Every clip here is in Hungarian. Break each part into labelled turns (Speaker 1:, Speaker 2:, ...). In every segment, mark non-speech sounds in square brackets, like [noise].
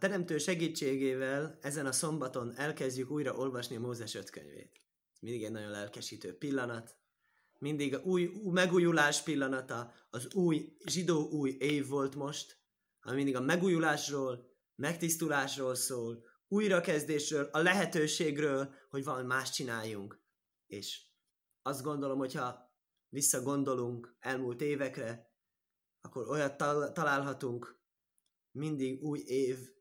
Speaker 1: Teremtő segítségével ezen a szombaton elkezdjük újra olvasni a Mózes öt könyvét. Mindig egy nagyon lelkesítő pillanat. Mindig a új, új megújulás pillanata, az új zsidó új év volt most, ami mindig a megújulásról, megtisztulásról szól, újrakezdésről, a lehetőségről, hogy valami más csináljunk. És azt gondolom, hogyha visszagondolunk elmúlt évekre, akkor olyat találhatunk, mindig új év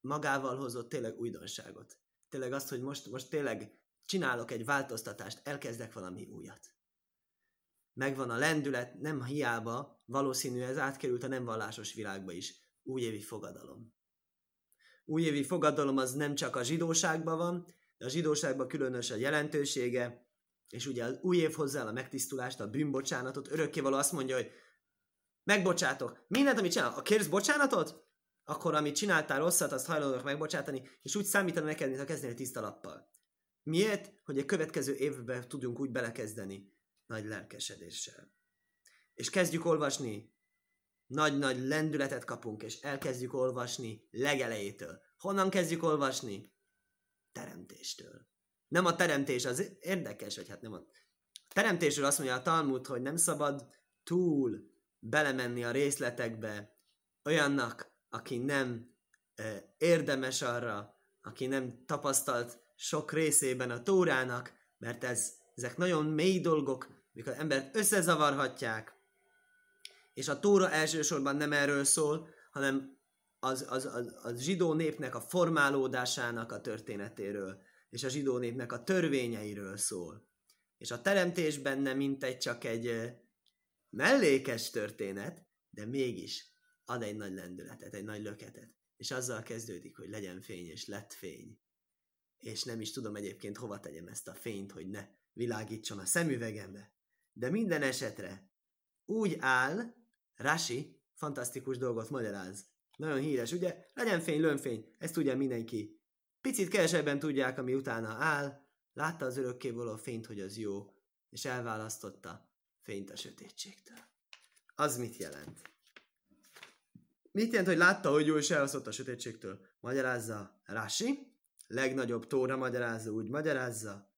Speaker 1: magával hozott tényleg újdonságot. Tényleg azt, hogy most, most tényleg csinálok egy változtatást, elkezdek valami újat. Megvan a lendület, nem hiába, valószínű ez átkerült a nem vallásos világba is. Újévi fogadalom. Újévi fogadalom az nem csak a zsidóságban van, de a zsidóságban különös a jelentősége, és ugye az új év hozzá a megtisztulást, a bűnbocsánatot, örökkévaló azt mondja, hogy megbocsátok. Mindent, amit csinál, a kérsz bocsánatot, akkor amit csináltál rosszat, azt hajlandóak megbocsátani, és úgy számítani neked, mint a kezdeni tiszta lappal. Miért? Hogy a következő évben tudjunk úgy belekezdeni nagy lelkesedéssel. És kezdjük olvasni, nagy-nagy lendületet kapunk, és elkezdjük olvasni legelejétől. Honnan kezdjük olvasni? Teremtéstől. Nem a teremtés, az érdekes, vagy hát nem a teremtésről azt mondja a Talmud, hogy nem szabad túl belemenni a részletekbe olyannak, aki nem érdemes arra, aki nem tapasztalt sok részében a tórának, mert ez, ezek nagyon mély dolgok, mikor embert összezavarhatják, és a tóra elsősorban nem erről szól, hanem az, az, az, az zsidó népnek a formálódásának a történetéről, és a zsidó népnek a törvényeiről szól. És a teremtés benne mintegy csak egy mellékes történet, de mégis ad egy nagy lendületet, egy nagy löketet. És azzal kezdődik, hogy legyen fény, és lett fény. És nem is tudom egyébként hova tegyem ezt a fényt, hogy ne világítson a szemüvegembe. De minden esetre úgy áll, Rasi fantasztikus dolgot magyaráz. Nagyon híres, ugye? Legyen fény, lönfény, ezt tudja mindenki. Picit kevesebben tudják, ami utána áll, látta az örökkévaló fényt, hogy az jó, és elválasztotta fényt a sötétségtől. Az mit jelent? Mit jelent, hogy látta, hogy jó, és elválasztotta a sötétségtől? Magyarázza Rasi, legnagyobb tóra magyarázza, úgy magyarázza.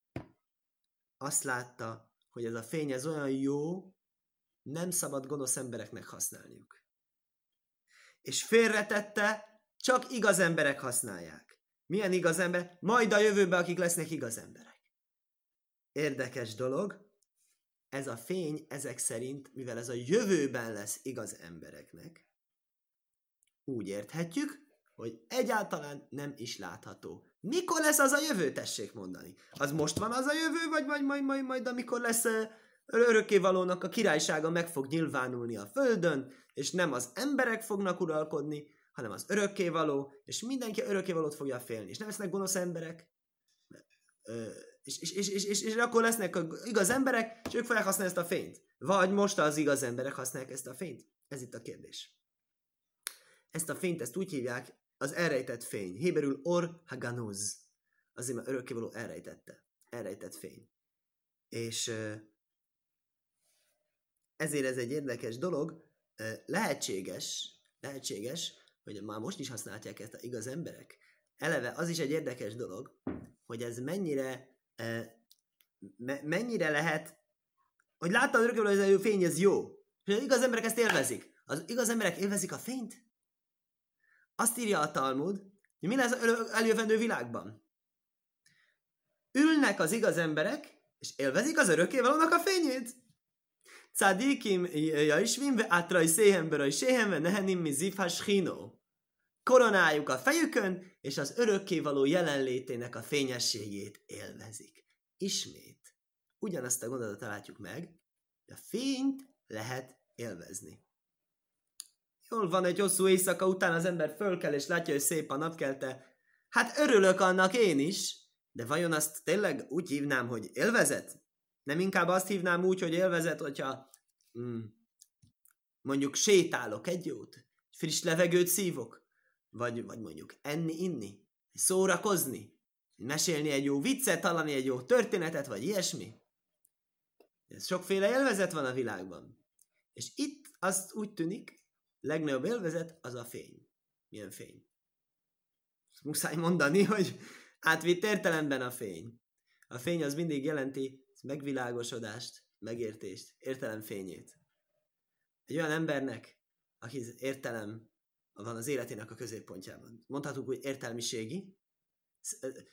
Speaker 1: Azt látta, hogy ez a fény ez olyan jó, nem szabad gonosz embereknek használniuk. És félretette, csak igaz emberek használják. Milyen igaz ember? Majd a jövőben, akik lesznek igaz emberek. Érdekes dolog, ez a fény ezek szerint, mivel ez a jövőben lesz igaz embereknek, úgy érthetjük, hogy egyáltalán nem is látható. Mikor lesz az a jövő, tessék mondani? Az most van az a jövő, vagy majd, majd, majd, majd amikor lesz örökkévalónak a királysága meg fog nyilvánulni a földön, és nem az emberek fognak uralkodni, hanem az örökkévaló, és mindenki örökkévalót fogja félni. És nem lesznek gonosz emberek, és, és, és, és, és, és akkor lesznek igaz emberek, és ők fogják használni ezt a fényt. Vagy most az igaz emberek használják ezt a fényt? Ez itt a kérdés. Ezt a fényt, ezt úgy hívják, az elrejtett fény. Héberül or haganuz. Azért, mert örökkévaló elrejtette. Elrejtett fény. És ezért ez egy érdekes dolog. Lehetséges, lehetséges, hogy már most is használják ezt a igaz emberek. Eleve az is egy érdekes dolog, hogy ez mennyire, me, mennyire lehet, hogy látta az örökkévaló, hogy ez a fény, ez jó. És az igaz emberek ezt élvezik. Az igaz emberek élvezik a fényt? Azt írja a Talmud, hogy mi lesz eljövendő világban. Ülnek az igaz emberek, és élvezik az örökkévalónak a fényét. Cadikim jaisvim ve átrai széhembe séhembe nehenim mi zifhas Koronáljuk a fejükön, és az örökkévaló jelenlétének a fényességét élvezik. Ismét. Ugyanazt a gondolatot találjuk meg, hogy a fényt lehet élvezni. Jól van, egy hosszú éjszaka után az ember fölkel és látja, hogy szép a napkelte. Hát örülök annak én is, de vajon azt tényleg úgy hívnám, hogy élvezet? Nem inkább azt hívnám úgy, hogy élvezet, hogyha mm, mondjuk sétálok egy jót, friss levegőt szívok, vagy, vagy mondjuk enni, inni, szórakozni, mesélni egy jó viccet, találni egy jó történetet, vagy ilyesmi. Ez sokféle élvezet van a világban. És itt azt úgy tűnik, legnagyobb élvezet az a fény. Milyen fény? muszáj mondani, [laughs] hogy átvitt értelemben a fény. A fény az mindig jelenti megvilágosodást, megértést, értelem fényét. Egy olyan embernek, aki értelem van az életének a középpontjában. Mondhatunk, hogy értelmiségi,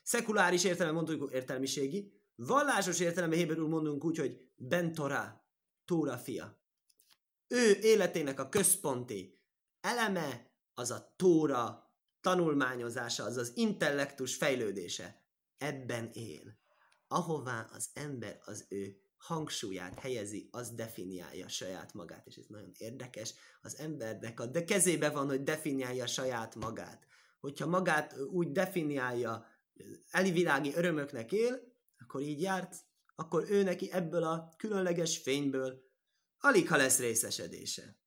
Speaker 1: szekuláris értelem mondjuk hogy értelmiségi, vallásos értelemben héberül mondunk úgy, hogy bentorá, Tóra fia. Ő életének a központi eleme az a Tóra tanulmányozása, az az intellektus fejlődése. Ebben él. Ahová az ember az ő hangsúlyát helyezi, az definiálja saját magát, és ez nagyon érdekes. Az embernek a de kezébe van, hogy definiálja saját magát. Hogyha magát úgy definiálja, elivilági örömöknek él, akkor így járt, akkor ő neki ebből a különleges fényből alig ha lesz részesedése.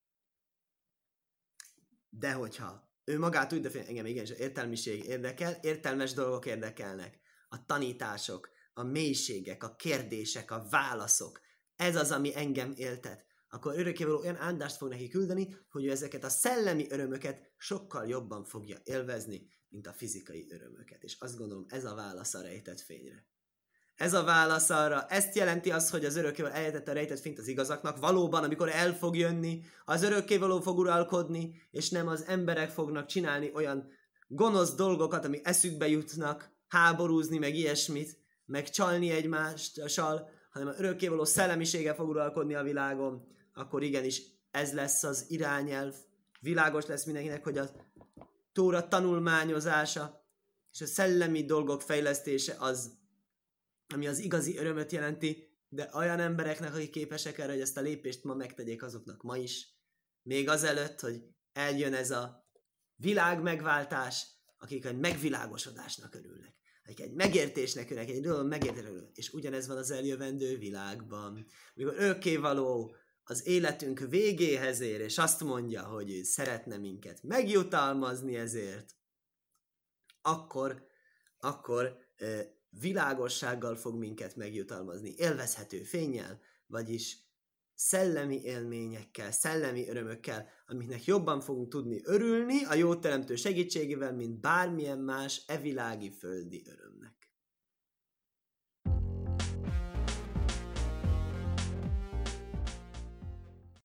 Speaker 1: De hogyha ő magát úgy definiálja, engem igenis értelmiség érdekel, értelmes dolgok érdekelnek, a tanítások, a mélységek, a kérdések, a válaszok. Ez az, ami engem éltet. Akkor örökkévaló olyan áldást fog neki küldeni, hogy ő ezeket a szellemi örömöket sokkal jobban fogja élvezni, mint a fizikai örömöket. És azt gondolom, ez a válasz a rejtett fényre. Ez a válasz arra, ezt jelenti az, hogy az örökkévaló elejtette a rejtett fényt az igazaknak. Valóban, amikor el fog jönni, az örökkévaló fog uralkodni, és nem az emberek fognak csinálni olyan gonosz dolgokat, ami eszükbe jutnak, háborúzni, meg ilyesmit, meg csalni egymással, hanem a örökkévaló szellemisége fog uralkodni a világon, akkor igenis ez lesz az irányelv. Világos lesz mindenkinek, hogy a Tóra tanulmányozása és a szellemi dolgok fejlesztése az, ami az igazi örömöt jelenti, de olyan embereknek, akik képesek erre, hogy ezt a lépést ma megtegyék azoknak ma is, még azelőtt, hogy eljön ez a világ megváltás, akik egy megvilágosodásnak örülnek. Akik egy megértésnek jönnek, egy dolog megértésnek és ugyanez van az eljövendő világban. Mikor örökkévaló az életünk végéhez ér, és azt mondja, hogy ő szeretne minket megjutalmazni ezért, akkor, akkor világossággal fog minket megjutalmazni, élvezhető fényjel, vagyis szellemi élményekkel, szellemi örömökkel, amiknek jobban fogunk tudni örülni a jó teremtő segítségével, mint bármilyen más evilági földi örömnek.